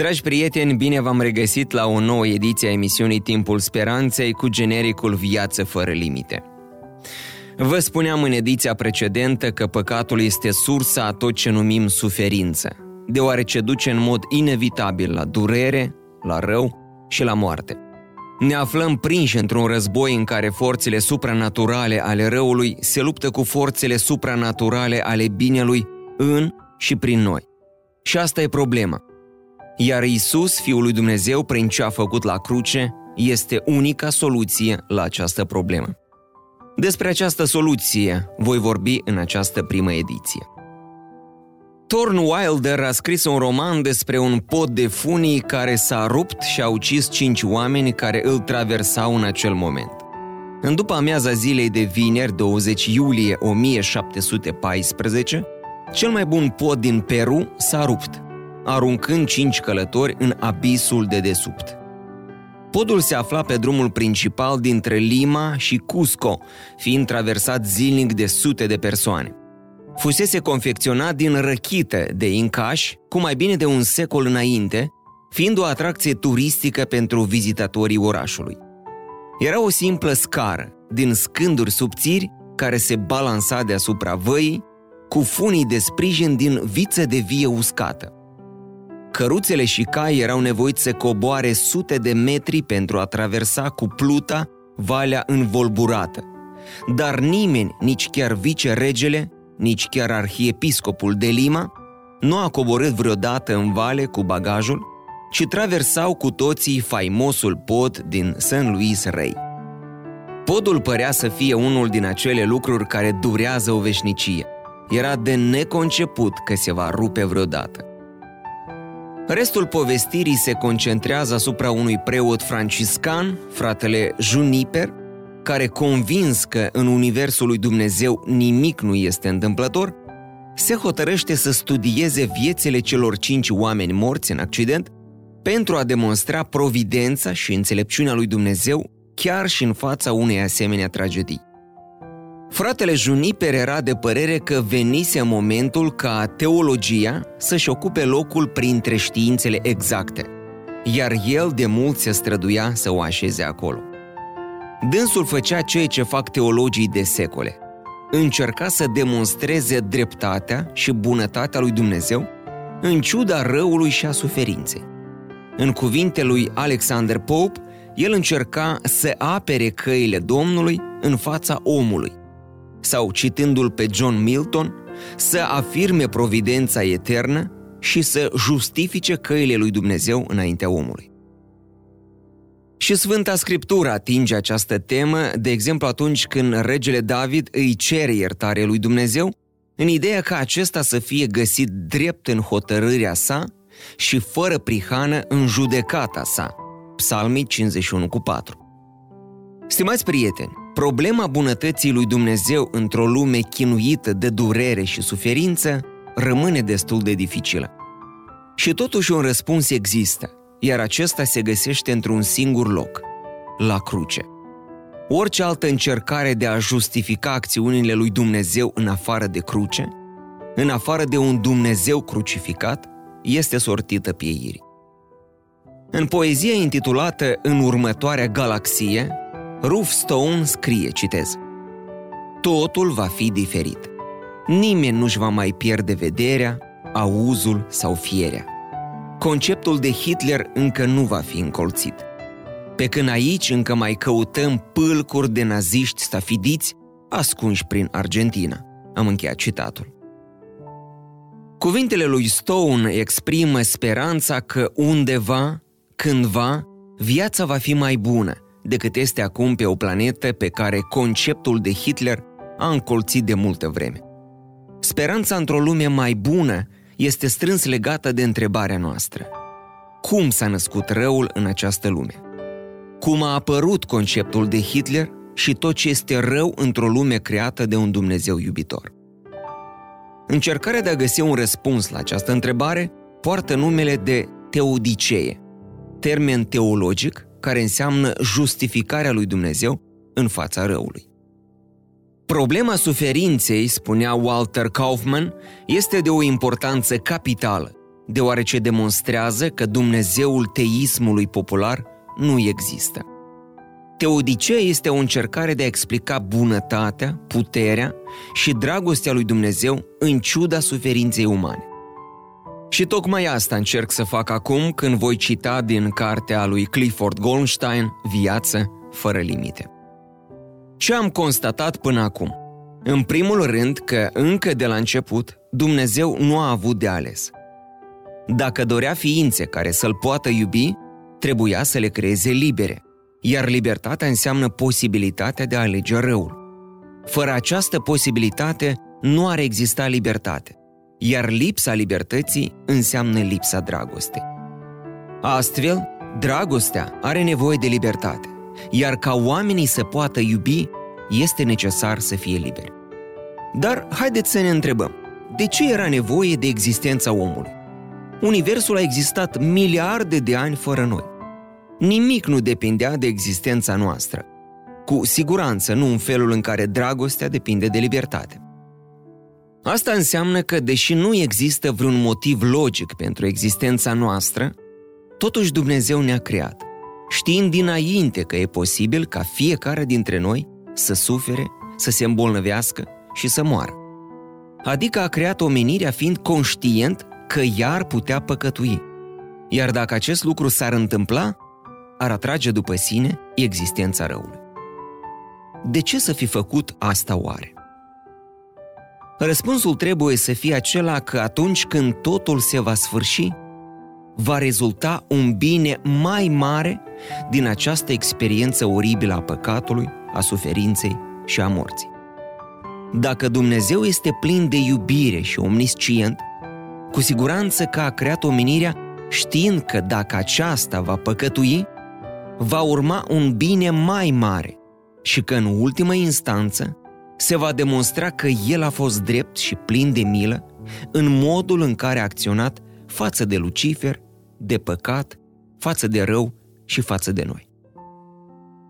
Dragi prieteni, bine v-am regăsit la o nouă ediție a emisiunii Timpul Speranței cu genericul Viață fără limite. Vă spuneam în ediția precedentă că păcatul este sursa a tot ce numim suferință, deoarece duce în mod inevitabil la durere, la rău și la moarte. Ne aflăm prinși într-un război în care forțele supranaturale ale răului se luptă cu forțele supranaturale ale binelui în și prin noi. Și asta e problema. Iar Isus, Fiul lui Dumnezeu, prin ce a făcut la cruce, este unica soluție la această problemă. Despre această soluție voi vorbi în această primă ediție. Thorn Wilder a scris un roman despre un pod de funii care s-a rupt și a ucis cinci oameni care îl traversau în acel moment. În după amiaza zilei de vineri, 20 iulie 1714, cel mai bun pod din Peru s-a rupt – aruncând cinci călători în abisul de desubt. Podul se afla pe drumul principal dintre Lima și Cusco, fiind traversat zilnic de sute de persoane. Fusese confecționat din răchită de incași cu mai bine de un secol înainte, fiind o atracție turistică pentru vizitatorii orașului. Era o simplă scară, din scânduri subțiri, care se balansa deasupra văii, cu funii de sprijin din viță de vie uscată. Căruțele și cai erau nevoiți să coboare sute de metri pentru a traversa cu pluta valea învolburată. Dar nimeni, nici chiar vice-regele, nici chiar arhiepiscopul de Lima, nu a coborât vreodată în vale cu bagajul, ci traversau cu toții faimosul pod din St. Louis Rey. Podul părea să fie unul din acele lucruri care durează o veșnicie. Era de neconceput că se va rupe vreodată. Restul povestirii se concentrează asupra unui preot franciscan, fratele Juniper, care convins că în universul lui Dumnezeu nimic nu este întâmplător, se hotărăște să studieze viețile celor cinci oameni morți în accident pentru a demonstra providența și înțelepciunea lui Dumnezeu chiar și în fața unei asemenea tragedii. Fratele Juniper era de părere că venise momentul ca teologia să-și ocupe locul printre științele exacte, iar el de mult se străduia să o așeze acolo. Dânsul făcea ceea ce fac teologii de secole. Încerca să demonstreze dreptatea și bunătatea lui Dumnezeu în ciuda răului și a suferinței. În cuvinte lui Alexander Pope, el încerca să apere căile Domnului în fața omului, sau citându-l pe John Milton, să afirme providența eternă și să justifice căile lui Dumnezeu înaintea omului. Și Sfânta Scriptură atinge această temă, de exemplu atunci când regele David îi cere iertare lui Dumnezeu, în ideea ca acesta să fie găsit drept în hotărârea sa și fără prihană în judecata sa. Psalmii 51 cu 4. Stimați prieteni, Problema bunătății lui Dumnezeu într-o lume chinuită de durere și suferință rămâne destul de dificilă. Și totuși un răspuns există, iar acesta se găsește într-un singur loc, la cruce. Orice altă încercare de a justifica acțiunile lui Dumnezeu în afară de cruce, în afară de un Dumnezeu crucificat, este sortită pieirii. În poezia intitulată În următoarea galaxie, Ruf Stone scrie, citez, Totul va fi diferit. Nimeni nu-și va mai pierde vederea, auzul sau fierea. Conceptul de Hitler încă nu va fi încolțit. Pe când aici încă mai căutăm pâlcuri de naziști stafidiți ascunși prin Argentina. Am încheiat citatul. Cuvintele lui Stone exprimă speranța că undeva, cândva, viața va fi mai bună – decât este acum pe o planetă pe care conceptul de Hitler a încolțit de multă vreme. Speranța într-o lume mai bună este strâns legată de întrebarea noastră. Cum s-a născut răul în această lume? cum a apărut conceptul de Hitler și tot ce este rău într-o lume creată de un Dumnezeu iubitor. Încercarea de a găsi un răspuns la această întrebare poartă numele de teodicee, termen teologic care înseamnă justificarea lui Dumnezeu în fața răului. Problema suferinței, spunea Walter Kaufman, este de o importanță capitală, deoarece demonstrează că Dumnezeul teismului popular nu există. Teodicea este o încercare de a explica bunătatea, puterea și dragostea lui Dumnezeu în ciuda suferinței umane. Și tocmai asta încerc să fac acum când voi cita din cartea lui Clifford Goldstein, Viață fără limite. Ce am constatat până acum? În primul rând că, încă de la început, Dumnezeu nu a avut de ales. Dacă dorea ființe care să-L poată iubi, trebuia să le creeze libere, iar libertatea înseamnă posibilitatea de a alege răul. Fără această posibilitate, nu ar exista libertate, iar lipsa libertății înseamnă lipsa dragostei. Astfel, dragostea are nevoie de libertate, iar ca oamenii să poată iubi, este necesar să fie liberi. Dar haideți să ne întrebăm, de ce era nevoie de existența omului? Universul a existat miliarde de ani fără noi. Nimic nu depindea de existența noastră. Cu siguranță nu în felul în care dragostea depinde de libertate. Asta înseamnă că, deși nu există vreun motiv logic pentru existența noastră, totuși Dumnezeu ne-a creat, știind dinainte că e posibil ca fiecare dintre noi să sufere, să se îmbolnăvească și să moară. Adică a creat omenirea fiind conștient că ea ar putea păcătui. Iar dacă acest lucru s-ar întâmpla, ar atrage după sine existența răului. De ce să fi făcut asta oare? Răspunsul trebuie să fie acela că atunci când totul se va sfârși, va rezulta un bine mai mare din această experiență oribilă a păcatului, a suferinței și a morții. Dacă Dumnezeu este plin de iubire și omniscient, cu siguranță că a creat omenirea știind că dacă aceasta va păcătui, va urma un bine mai mare și că în ultimă instanță se va demonstra că el a fost drept și plin de milă în modul în care a acționat față de Lucifer, de păcat, față de rău și față de noi.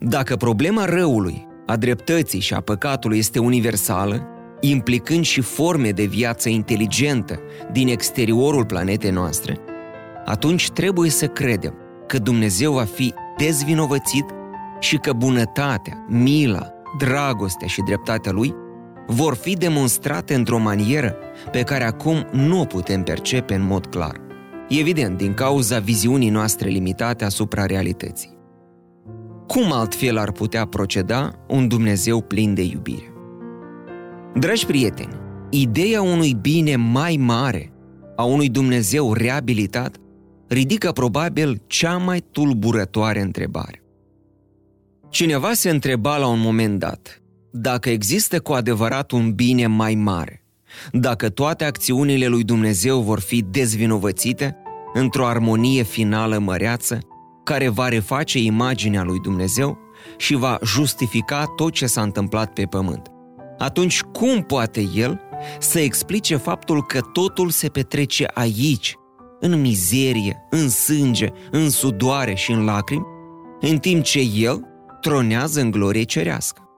Dacă problema răului, a dreptății și a păcatului este universală, implicând și forme de viață inteligentă din exteriorul planetei noastre, atunci trebuie să credem că Dumnezeu va fi dezvinovățit și că bunătatea, mila, dragostea și dreptatea Lui vor fi demonstrate într-o manieră pe care acum nu o putem percepe în mod clar. Evident, din cauza viziunii noastre limitate asupra realității. Cum altfel ar putea proceda un Dumnezeu plin de iubire? Dragi prieteni, ideea unui bine mai mare, a unui Dumnezeu reabilitat, ridică probabil cea mai tulburătoare întrebare. Cineva se întreba la un moment dat dacă există cu adevărat un bine mai mare, dacă toate acțiunile lui Dumnezeu vor fi dezvinovățite într-o armonie finală măreață care va reface imaginea lui Dumnezeu și va justifica tot ce s-a întâmplat pe pământ. Atunci cum poate el să explice faptul că totul se petrece aici, în mizerie, în sânge, în sudoare și în lacrimi, în timp ce el tronează în glorie cerească?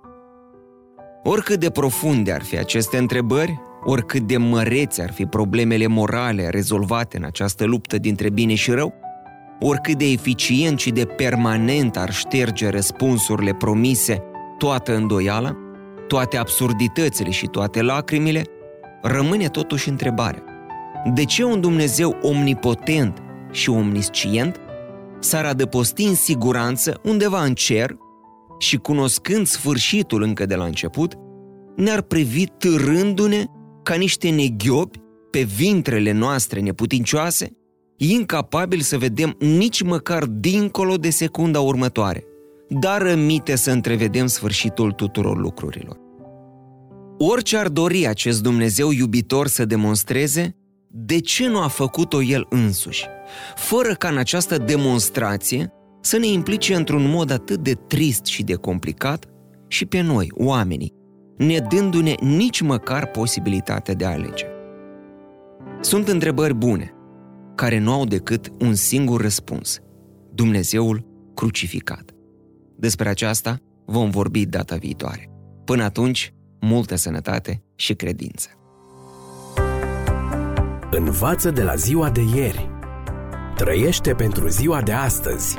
Oricât de profunde ar fi aceste întrebări, oricât de măreți ar fi problemele morale rezolvate în această luptă dintre bine și rău, oricât de eficient și de permanent ar șterge răspunsurile promise toată îndoiala, toate absurditățile și toate lacrimile, rămâne totuși întrebarea. De ce un Dumnezeu omnipotent și omniscient s-ar adăposti în siguranță undeva în cer și cunoscând sfârșitul încă de la început, ne-ar privi târându-ne ca niște neghiobi pe vintrele noastre neputincioase incapabil să vedem nici măcar dincolo de secunda următoare, dar rămite să întrevedem sfârșitul tuturor lucrurilor. Orice ar dori acest Dumnezeu iubitor să demonstreze, de ce nu a făcut-o el însuși, fără ca în această demonstrație să ne implice într-un mod atât de trist și de complicat și pe noi, oamenii, ne dându-ne nici măcar posibilitatea de a alege. Sunt întrebări bune, care nu au decât un singur răspuns. Dumnezeul crucificat. Despre aceasta vom vorbi data viitoare. Până atunci, multă sănătate și credință. Învață de la ziua de ieri. Trăiește pentru ziua de astăzi.